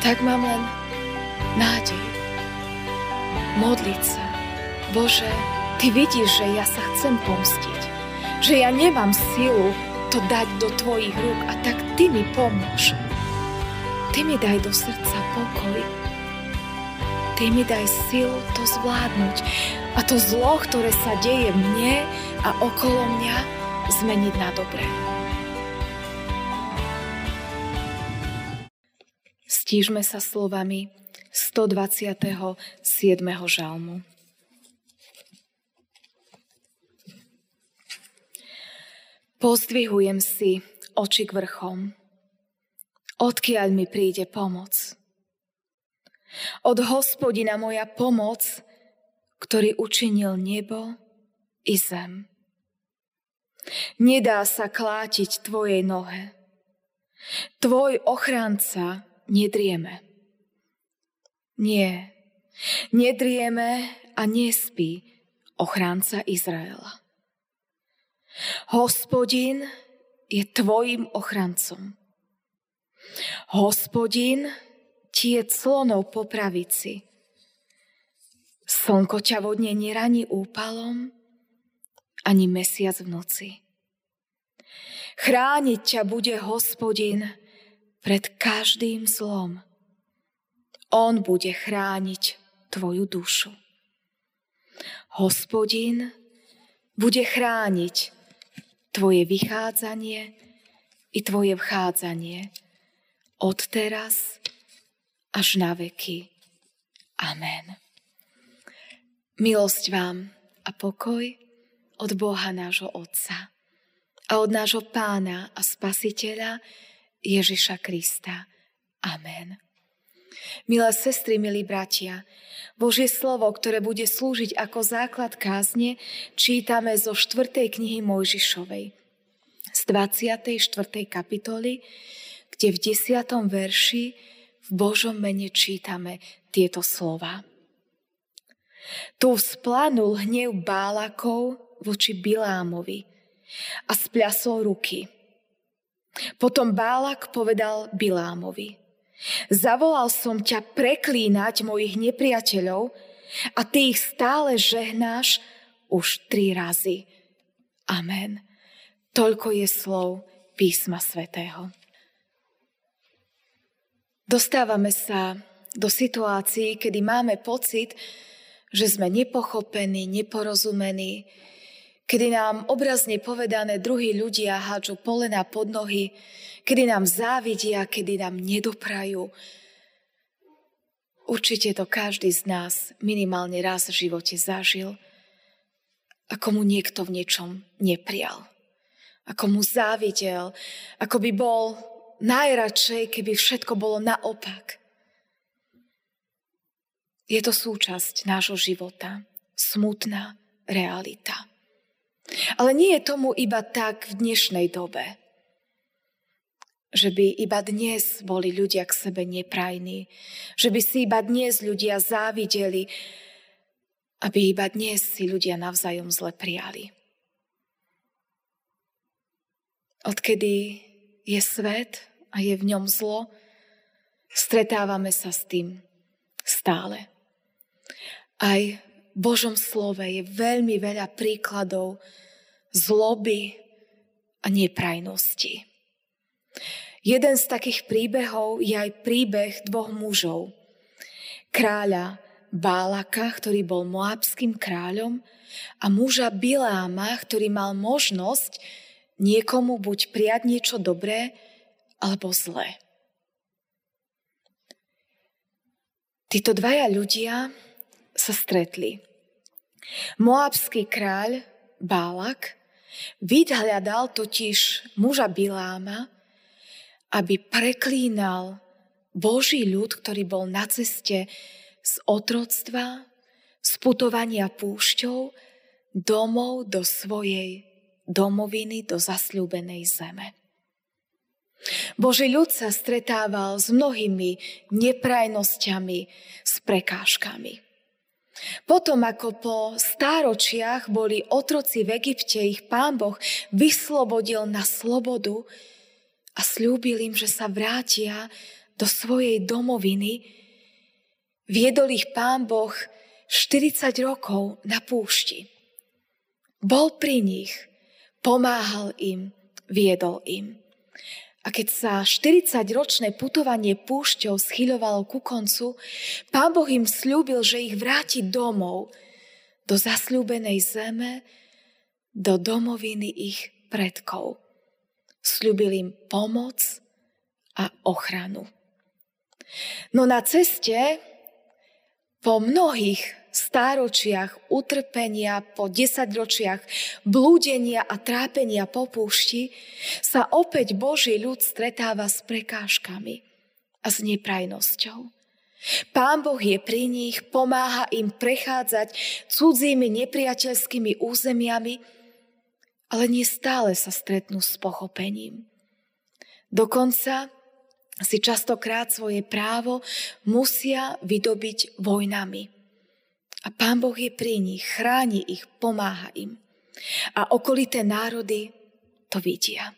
tak mám len nádej. Modliť sa. Bože, Ty vidíš, že ja sa chcem pomstiť. Že ja nemám silu to dať do Tvojich rúk a tak Ty mi pomôž. Ty mi daj do srdca pokoj. Ty mi daj silu to zvládnuť a to zlo, ktoré sa deje mne a okolo mňa, zmeniť na dobré. Stížme sa slovami 127. žalmu. Pozdvihujem si oči k vrchom. Odkiaľ mi príde pomoc? Od hospodina moja pomoc, ktorý učinil nebo i zem. Nedá sa klátiť tvojej nohe. Tvoj ochranca nedrieme. Nie, nedrieme a nespí ochránca Izraela. Hospodin je tvojim ochrancom. Hospodin ti je clonou po pravici. Slnko ťa vodne neraní úpalom, ani mesiac v noci. Chrániť ťa bude hospodin pred každým zlom. On bude chrániť tvoju dušu. Hospodin bude chrániť tvoje vychádzanie i tvoje vchádzanie od teraz až na veky. Amen. Milosť vám a pokoj od Boha nášho Otca a od nášho Pána a Spasiteľa Ježiša Krista. Amen. Milé sestry, milí bratia, Božie slovo, ktoré bude slúžiť ako základ kázne, čítame zo 4. knihy Mojžišovej, z 24. kapitoly, kde v 10. verši v Božom mene čítame tieto slova. Tu vzplanul hnev Bálakov voči Bilámovi a spľasol ruky. Potom Bálak povedal Bilámovi – Zavolal som ťa preklínať mojich nepriateľov a ty ich stále žehnáš už tri razy. Amen. Toľko je slov písma svätého. Dostávame sa do situácií, kedy máme pocit, že sme nepochopení, neporozumení, kedy nám obrazne povedané druhí ľudia hádžu polena pod nohy, kedy nám závidia, kedy nám nedoprajú. Určite to každý z nás minimálne raz v živote zažil, ako mu niekto v niečom neprial. Ako mu závidel, ako by bol najradšej, keby všetko bolo naopak. Je to súčasť nášho života, smutná realita. Ale nie je tomu iba tak v dnešnej dobe. Že by iba dnes boli ľudia k sebe neprajní. Že by si iba dnes ľudia závideli. Aby iba dnes si ľudia navzájom zle prijali. Odkedy je svet a je v ňom zlo, stretávame sa s tým stále. Aj Božom slove je veľmi veľa príkladov zloby a neprajnosti. Jeden z takých príbehov je aj príbeh dvoch mužov. Kráľa Bálaka, ktorý bol moabským kráľom, a muža Biláma, ktorý mal možnosť niekomu buď prijať niečo dobré, alebo zlé. Títo dvaja ľudia sa stretli. Moabský kráľ Bálak vyhľadal totiž muža Biláma, aby preklínal Boží ľud, ktorý bol na ceste z otroctva, z putovania púšťou domov do svojej domoviny, do zasľúbenej zeme. Boží ľud sa stretával s mnohými neprajnosťami, s prekážkami. Potom, ako po stáročiach boli otroci v Egypte, ich pán Boh vyslobodil na slobodu a slúbil im, že sa vrátia do svojej domoviny, viedol ich pán Boh 40 rokov na púšti. Bol pri nich, pomáhal im, viedol im. A keď sa 40-ročné putovanie púšťou schyľovalo ku koncu, pán Boh im slúbil, že ich vráti domov, do zasľúbenej zeme, do domoviny ich predkov. Sľúbil im pomoc a ochranu. No na ceste po mnohých stáročiach utrpenia, po desaťročiach blúdenia a trápenia po púšti, sa opäť Boží ľud stretáva s prekážkami a s neprajnosťou. Pán Boh je pri nich, pomáha im prechádzať cudzími nepriateľskými územiami, ale nie stále sa stretnú s pochopením. Dokonca si častokrát svoje právo musia vydobiť vojnami. A Pán Boh je pri nich, chráni ich, pomáha im. A okolité národy to vidia.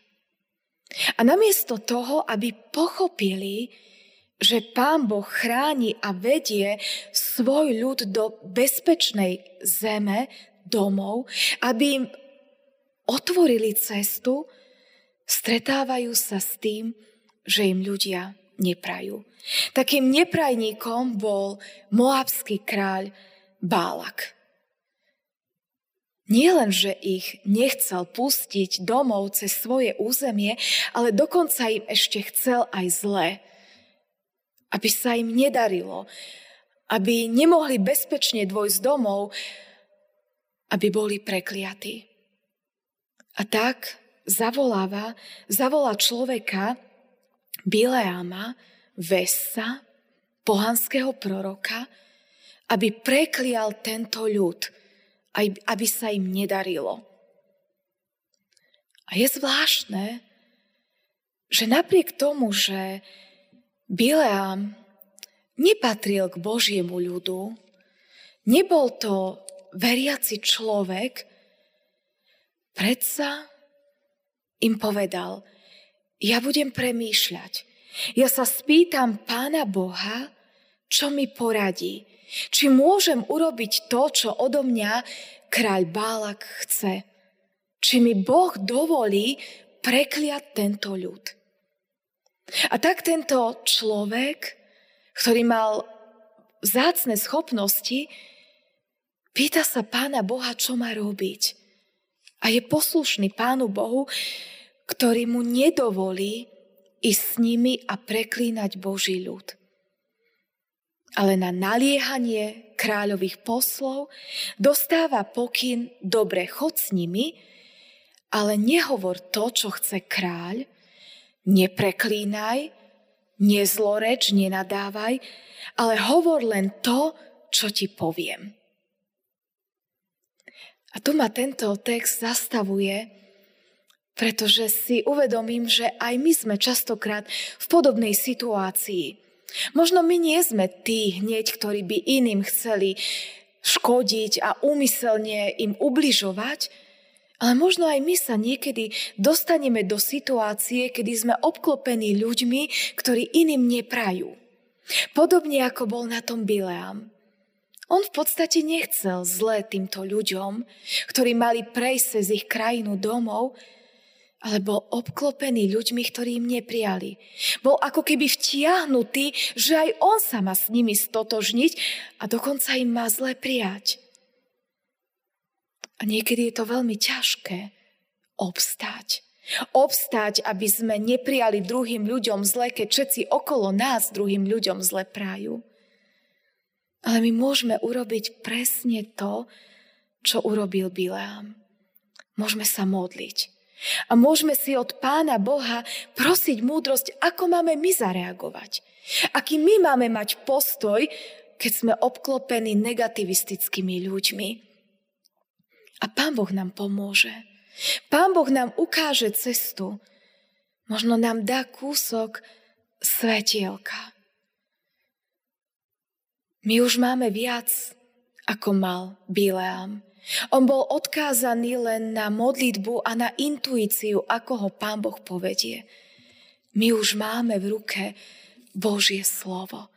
A namiesto toho, aby pochopili, že Pán Boh chráni a vedie svoj ľud do bezpečnej zeme, domov, aby im otvorili cestu, stretávajú sa s tým, že im ľudia neprajú. Takým neprajníkom bol moabský kráľ Bálak. Nie len, že ich nechcel pustiť domov cez svoje územie, ale dokonca im ešte chcel aj zle. Aby sa im nedarilo, aby nemohli bezpečne dvojsť domov, aby boli prekliatí. A tak zavoláva, zavolá človeka, Bileáma, Vesa, pohanského proroka, aby preklial tento ľud, aby sa im nedarilo. A je zvláštne, že napriek tomu, že Bileám nepatril k Božiemu ľudu, nebol to veriaci človek, predsa im povedal, ja budem premýšľať, ja sa spýtam Pána Boha, čo mi poradí, či môžem urobiť to, čo odo mňa kráľ Bálak chce? Či mi Boh dovolí prekliať tento ľud? A tak tento človek, ktorý mal zácne schopnosti, pýta sa pána Boha, čo má robiť. A je poslušný pánu Bohu, ktorý mu nedovolí ísť s nimi a preklínať Boží ľud ale na naliehanie kráľových poslov dostáva pokyn, dobre, chod s nimi, ale nehovor to, čo chce kráľ, nepreklínaj, nezloreč, nenadávaj, ale hovor len to, čo ti poviem. A tu ma tento text zastavuje, pretože si uvedomím, že aj my sme častokrát v podobnej situácii. Možno my nie sme tí hneď, ktorí by iným chceli škodiť a úmyselne im ubližovať, ale možno aj my sa niekedy dostaneme do situácie, kedy sme obklopení ľuďmi, ktorí iným neprajú. Podobne ako bol na tom Bileam. On v podstate nechcel zle týmto ľuďom, ktorí mali prejsť cez ich krajinu domov, ale bol obklopený ľuďmi, ktorí im neprijali. Bol ako keby vtiahnutý, že aj on sa má s nimi stotožniť a dokonca im má zle prijať. A niekedy je to veľmi ťažké obstáť. Obstáť, aby sme neprijali druhým ľuďom zle, keď všetci okolo nás druhým ľuďom zle prajú. Ale my môžeme urobiť presne to, čo urobil Bileám. Môžeme sa modliť. A môžeme si od Pána Boha prosiť múdrosť, ako máme my zareagovať. Aký my máme mať postoj, keď sme obklopení negativistickými ľuďmi. A Pán Boh nám pomôže. Pán Boh nám ukáže cestu. Možno nám dá kúsok svetielka. My už máme viac, ako mal Bileam. On bol odkázaný len na modlitbu a na intuíciu, ako ho Pán Boh povedie. My už máme v ruke Božie slovo,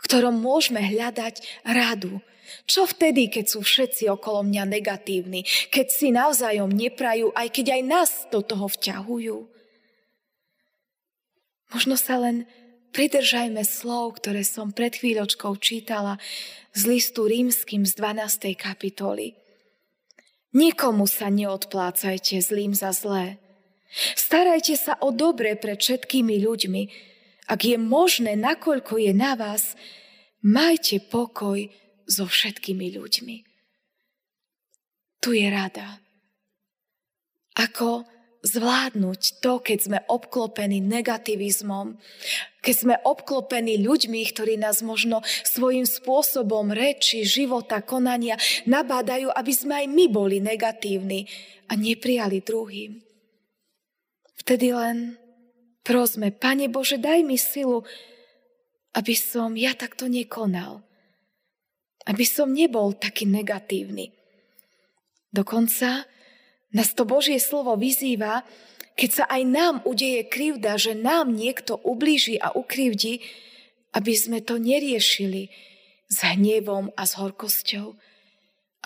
ktorom môžeme hľadať radu. Čo vtedy, keď sú všetci okolo mňa negatívni, keď si navzájom neprajú, aj keď aj nás do toho vťahujú? Možno sa len pridržajme slov, ktoré som pred chvíľočkou čítala z listu rímským z 12. kapitoly. Nikomu sa neodplácajte zlým za zlé. Starajte sa o dobre pred všetkými ľuďmi. Ak je možné, nakoľko je na vás, majte pokoj so všetkými ľuďmi. Tu je rada. Ako zvládnuť to, keď sme obklopení negativizmom, keď sme obklopení ľuďmi, ktorí nás možno svojím spôsobom reči, života, konania nabádajú, aby sme aj my boli negatívni a neprijali druhým. Vtedy len prosme, Pane Bože, daj mi silu, aby som ja takto nekonal. Aby som nebol taký negatívny. Dokonca nás to Božie slovo vyzýva, keď sa aj nám udeje krivda, že nám niekto ublíži a ukrivdi, aby sme to neriešili s hnevom a s horkosťou,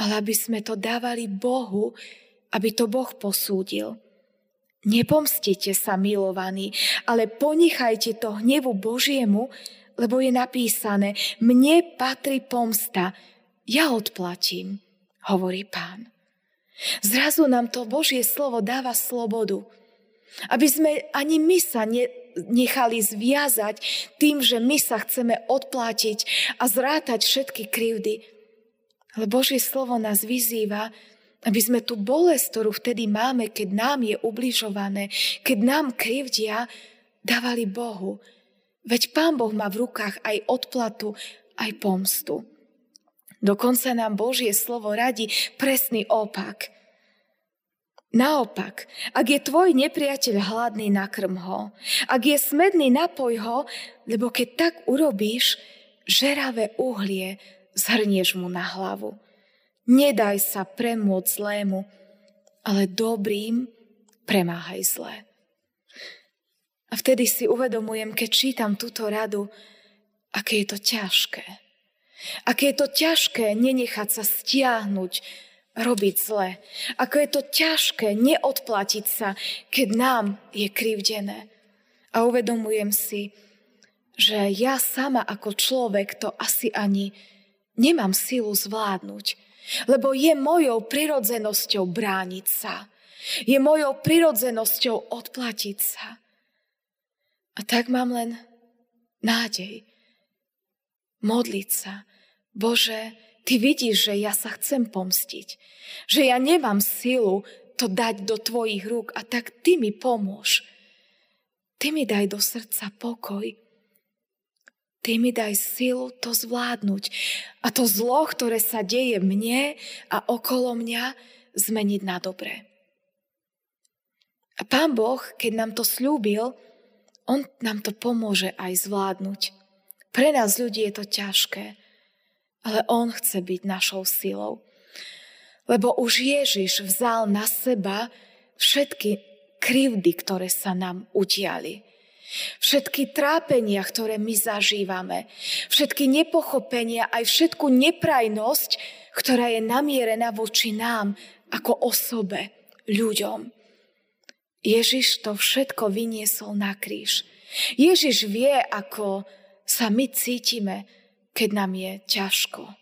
ale aby sme to dávali Bohu, aby to Boh posúdil. Nepomstite sa, milovaní, ale ponechajte to hnevu Božiemu, lebo je napísané, mne patrí pomsta, ja odplatím, hovorí pán. Zrazu nám to Božie slovo dáva slobodu. Aby sme ani my sa ne, nechali zviazať tým, že my sa chceme odplatiť a zrátať všetky krivdy. Ale Božie slovo nás vyzýva, aby sme tú bolesť, ktorú vtedy máme, keď nám je ubližované, keď nám krivdia, dávali Bohu. Veď Pán Boh má v rukách aj odplatu, aj pomstu. Dokonca nám Božie slovo radí presný opak. Naopak, ak je tvoj nepriateľ hladný, nakrm ho. Ak je smedný, napoj ho, lebo keď tak urobíš, žeravé uhlie zhrnieš mu na hlavu. Nedaj sa premôcť zlému, ale dobrým premáhaj zlé. A vtedy si uvedomujem, keď čítam túto radu, aké je to ťažké. Aké je to ťažké nenechať sa stiahnuť, robiť zle. Ako je to ťažké neodplatiť sa, keď nám je krivdené. A uvedomujem si, že ja sama ako človek to asi ani nemám silu zvládnuť. Lebo je mojou prirodzenosťou brániť sa. Je mojou prirodzenosťou odplatiť sa. A tak mám len nádej. Modliť sa. Bože, Ty vidíš, že ja sa chcem pomstiť. Že ja nemám silu to dať do tvojich rúk a tak ty mi pomôž. Ty mi daj do srdca pokoj. Ty mi daj silu to zvládnuť a to zlo, ktoré sa deje mne a okolo mňa, zmeniť na dobré. A Pán Boh, keď nám to slúbil, On nám to pomôže aj zvládnuť. Pre nás ľudí je to ťažké ale On chce byť našou silou. Lebo už Ježiš vzal na seba všetky krivdy, ktoré sa nám utiali. Všetky trápenia, ktoré my zažívame, všetky nepochopenia, aj všetku neprajnosť, ktorá je namierená voči nám ako osobe, ľuďom. Ježiš to všetko vyniesol na kríž. Ježiš vie, ako sa my cítime, keď nám je ťažko.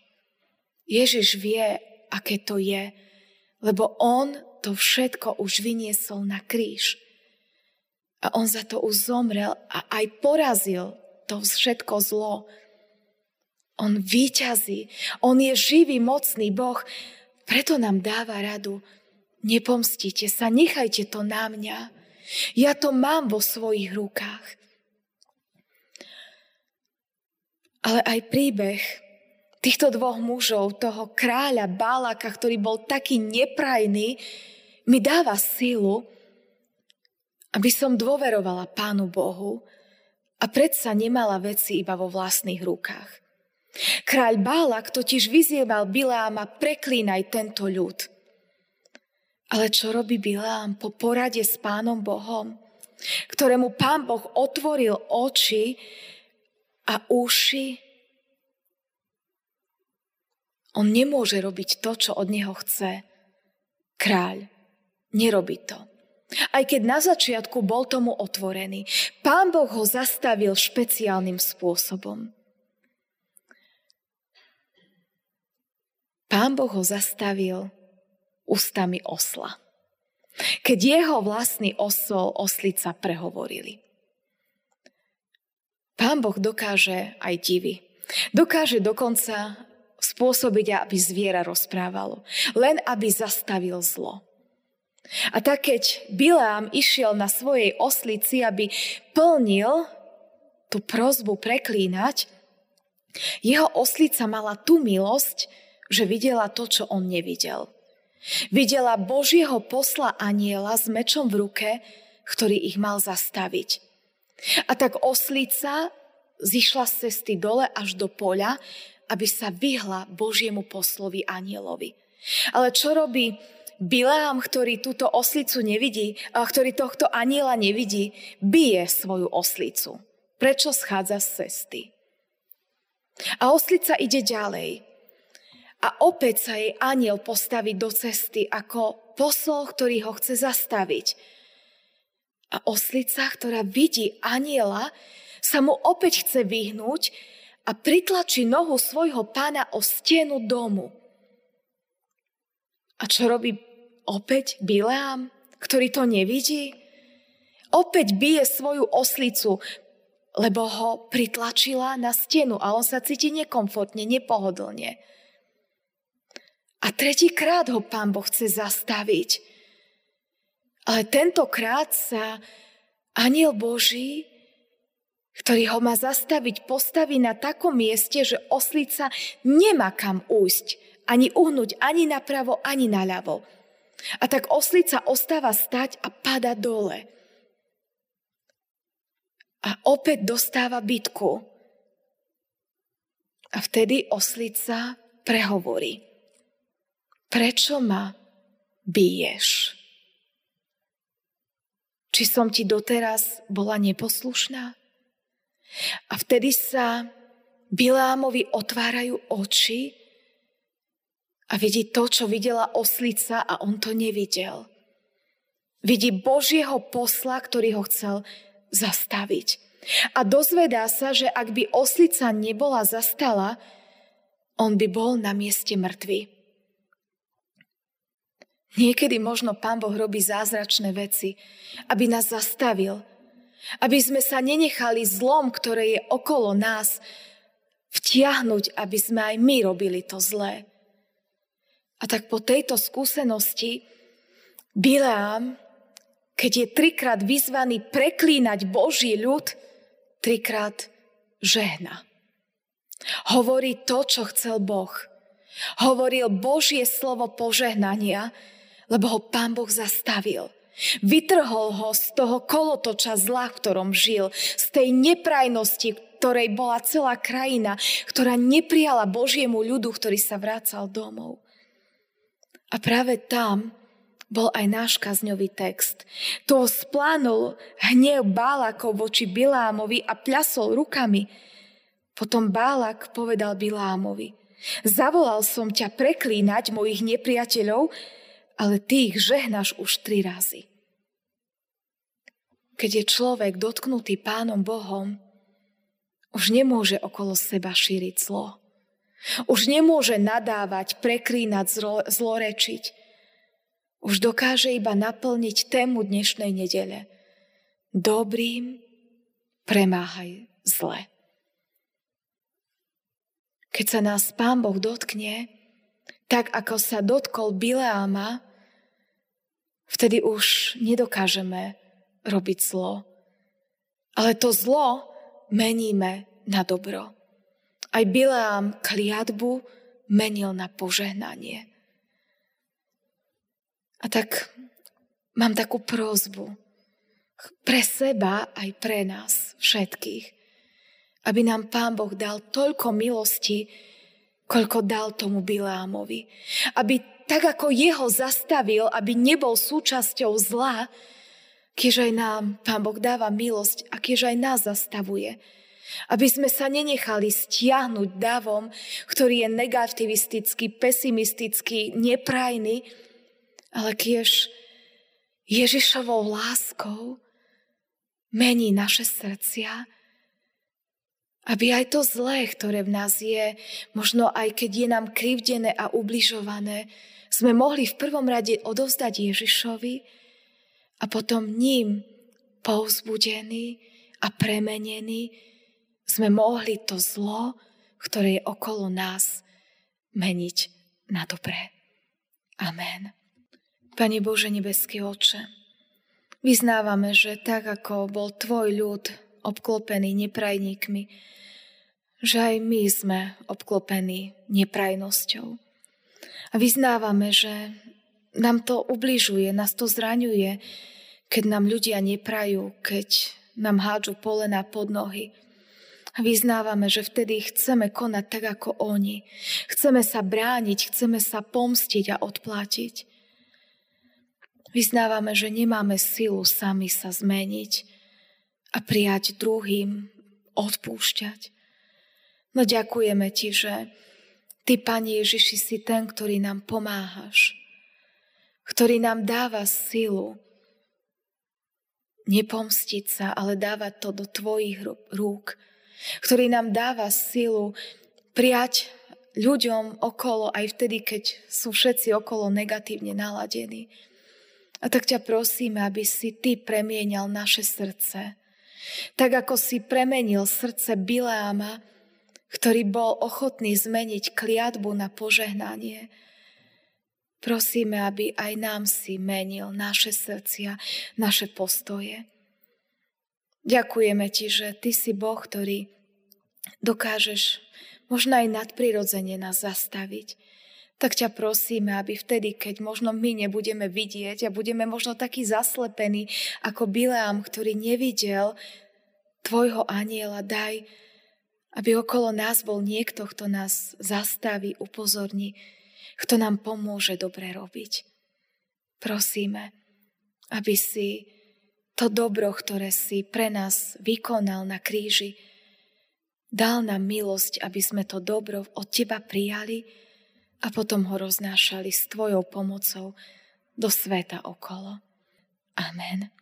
Ježiš vie, aké to je, lebo On to všetko už vyniesol na kríž. A On za to už zomrel a aj porazil to všetko zlo. On výťazí, On je živý, mocný Boh, preto nám dáva radu. Nepomstite sa, nechajte to na mňa. Ja to mám vo svojich rukách. Ale aj príbeh týchto dvoch mužov, toho kráľa Bálaka, ktorý bol taký neprajný, mi dáva silu, aby som dôverovala Pánu Bohu a predsa nemala veci iba vo vlastných rukách. Kráľ Bálak totiž vyzieval Bileáma preklínaj tento ľud. Ale čo robí Bileám po porade s Pánom Bohom, ktorému Pán Boh otvoril oči a uši. On nemôže robiť to, čo od neho chce kráľ. Nerobí to. Aj keď na začiatku bol tomu otvorený, pán Boh ho zastavil špeciálnym spôsobom. Pán Boh ho zastavil ústami osla. Keď jeho vlastný osol, oslica prehovorili. Pán Boh dokáže aj divy. Dokáže dokonca spôsobiť, aby zviera rozprávalo. Len aby zastavil zlo. A tak keď Bilám išiel na svojej oslici, aby plnil tú prozbu preklínať, jeho oslica mala tú milosť, že videla to, čo on nevidel. Videla Božieho posla aniela s mečom v ruke, ktorý ich mal zastaviť. A tak oslica zišla z cesty dole až do poľa, aby sa vyhla Božiemu poslovi anielovi. Ale čo robí Bileám, ktorý túto oslicu nevidí, a ktorý tohto aniela nevidí, bije svoju oslicu. Prečo schádza z cesty? A oslica ide ďalej. A opäť sa jej aniel postaví do cesty ako posol, ktorý ho chce zastaviť. A oslica, ktorá vidí aniela, sa mu opäť chce vyhnúť a pritlačí nohu svojho pána o stenu domu. A čo robí opäť Bileám, ktorý to nevidí? Opäť bije svoju oslicu, lebo ho pritlačila na stenu a on sa cíti nekomfortne, nepohodlne. A tretíkrát ho pán Boh chce zastaviť. Ale tentokrát sa aniel Boží, ktorý ho má zastaviť, postaví na takom mieste, že oslica nemá kam ujsť, ani uhnúť ani napravo, ani naľavo. A tak oslica ostáva stať a pada dole. A opäť dostáva bitku. A vtedy oslica prehovorí prečo ma biješ? Či som ti doteraz bola neposlušná? A vtedy sa Bilámovi otvárajú oči a vidí to, čo videla oslica a on to nevidel. Vidí Božieho posla, ktorý ho chcel zastaviť. A dozvedá sa, že ak by oslica nebola zastala, on by bol na mieste mŕtvy. Niekedy možno Pán Boh robí zázračné veci, aby nás zastavil, aby sme sa nenechali zlom, ktoré je okolo nás, vtiahnuť, aby sme aj my robili to zlé. A tak po tejto skúsenosti Bileám, keď je trikrát vyzvaný preklínať Boží ľud, trikrát žehna. Hovorí to, čo chcel Boh. Hovoril Božie slovo požehnania, lebo ho pán Boh zastavil. Vytrhol ho z toho kolotoča zla, v ktorom žil, z tej neprajnosti, ktorej bola celá krajina, ktorá neprijala Božiemu ľudu, ktorý sa vracal domov. A práve tam bol aj náš kazňový text. To splánul hnev Bálakov voči Bilámovi a pľasol rukami. Potom Bálak povedal Bilámovi, zavolal som ťa preklínať mojich nepriateľov, ale ty ich žehnáš už tri razy. Keď je človek dotknutý Pánom Bohom, už nemôže okolo seba šíriť zlo. Už nemôže nadávať, preklínať, zlo, zlorečiť. Už dokáže iba naplniť tému dnešnej nedele. Dobrým premáhaj zle. Keď sa nás Pán Boh dotkne, tak ako sa dotkol Bileáma, vtedy už nedokážeme robiť zlo. Ale to zlo meníme na dobro. Aj Bileám kliatbu menil na požehnanie. A tak mám takú prózbu pre seba aj pre nás všetkých, aby nám Pán Boh dal toľko milosti, koľko dal tomu Bileámovi. Aby tak ako jeho zastavil, aby nebol súčasťou zla, kiež aj nám Pán Boh dáva milosť a kiež aj nás zastavuje. Aby sme sa nenechali stiahnuť davom, ktorý je negativistický, pesimistický, neprajný, ale kiež Ježišovou láskou mení naše srdcia, aby aj to zlé, ktoré v nás je, možno aj keď je nám krivdené a ubližované, sme mohli v prvom rade odovzdať Ježišovi a potom ním povzbudení a premenení sme mohli to zlo, ktoré je okolo nás, meniť na dobré. Amen. Pane Bože nebeský oče, vyznávame, že tak ako bol Tvoj ľud obklopený neprajníkmi, že aj my sme obklopení neprajnosťou. A vyznávame, že nám to ubližuje, nás to zraňuje, keď nám ľudia neprajú, keď nám hádžu polena pod nohy. Vyznávame, že vtedy chceme konať tak ako oni. Chceme sa brániť, chceme sa pomstiť a odplatiť. Vyznávame, že nemáme silu sami sa zmeniť a prijať druhým, odpúšťať. No ďakujeme Ti, že Ty, Pani Ježiši, si ten, ktorý nám pomáhaš, ktorý nám dáva silu nepomstiť sa, ale dávať to do Tvojich rúk, ktorý nám dáva silu prijať ľuďom okolo aj vtedy, keď sú všetci okolo negatívne naladení a tak ťa prosíme, aby si Ty premienial naše srdce. Tak ako si premenil srdce Bileáma, ktorý bol ochotný zmeniť kliatbu na požehnanie. Prosíme, aby aj nám si menil naše srdcia, naše postoje. Ďakujeme Ti, že Ty si Boh, ktorý dokážeš možno aj nadprirodzene nás zastaviť tak ťa prosíme, aby vtedy, keď možno my nebudeme vidieť a budeme možno takí zaslepení ako Bileam, ktorý nevidel tvojho aniela, daj, aby okolo nás bol niekto, kto nás zastaví, upozorní, kto nám pomôže dobre robiť. Prosíme, aby si to dobro, ktoré si pre nás vykonal na kríži, dal nám milosť, aby sme to dobro od Teba prijali, a potom ho roznášali s Tvojou pomocou do sveta okolo. Amen.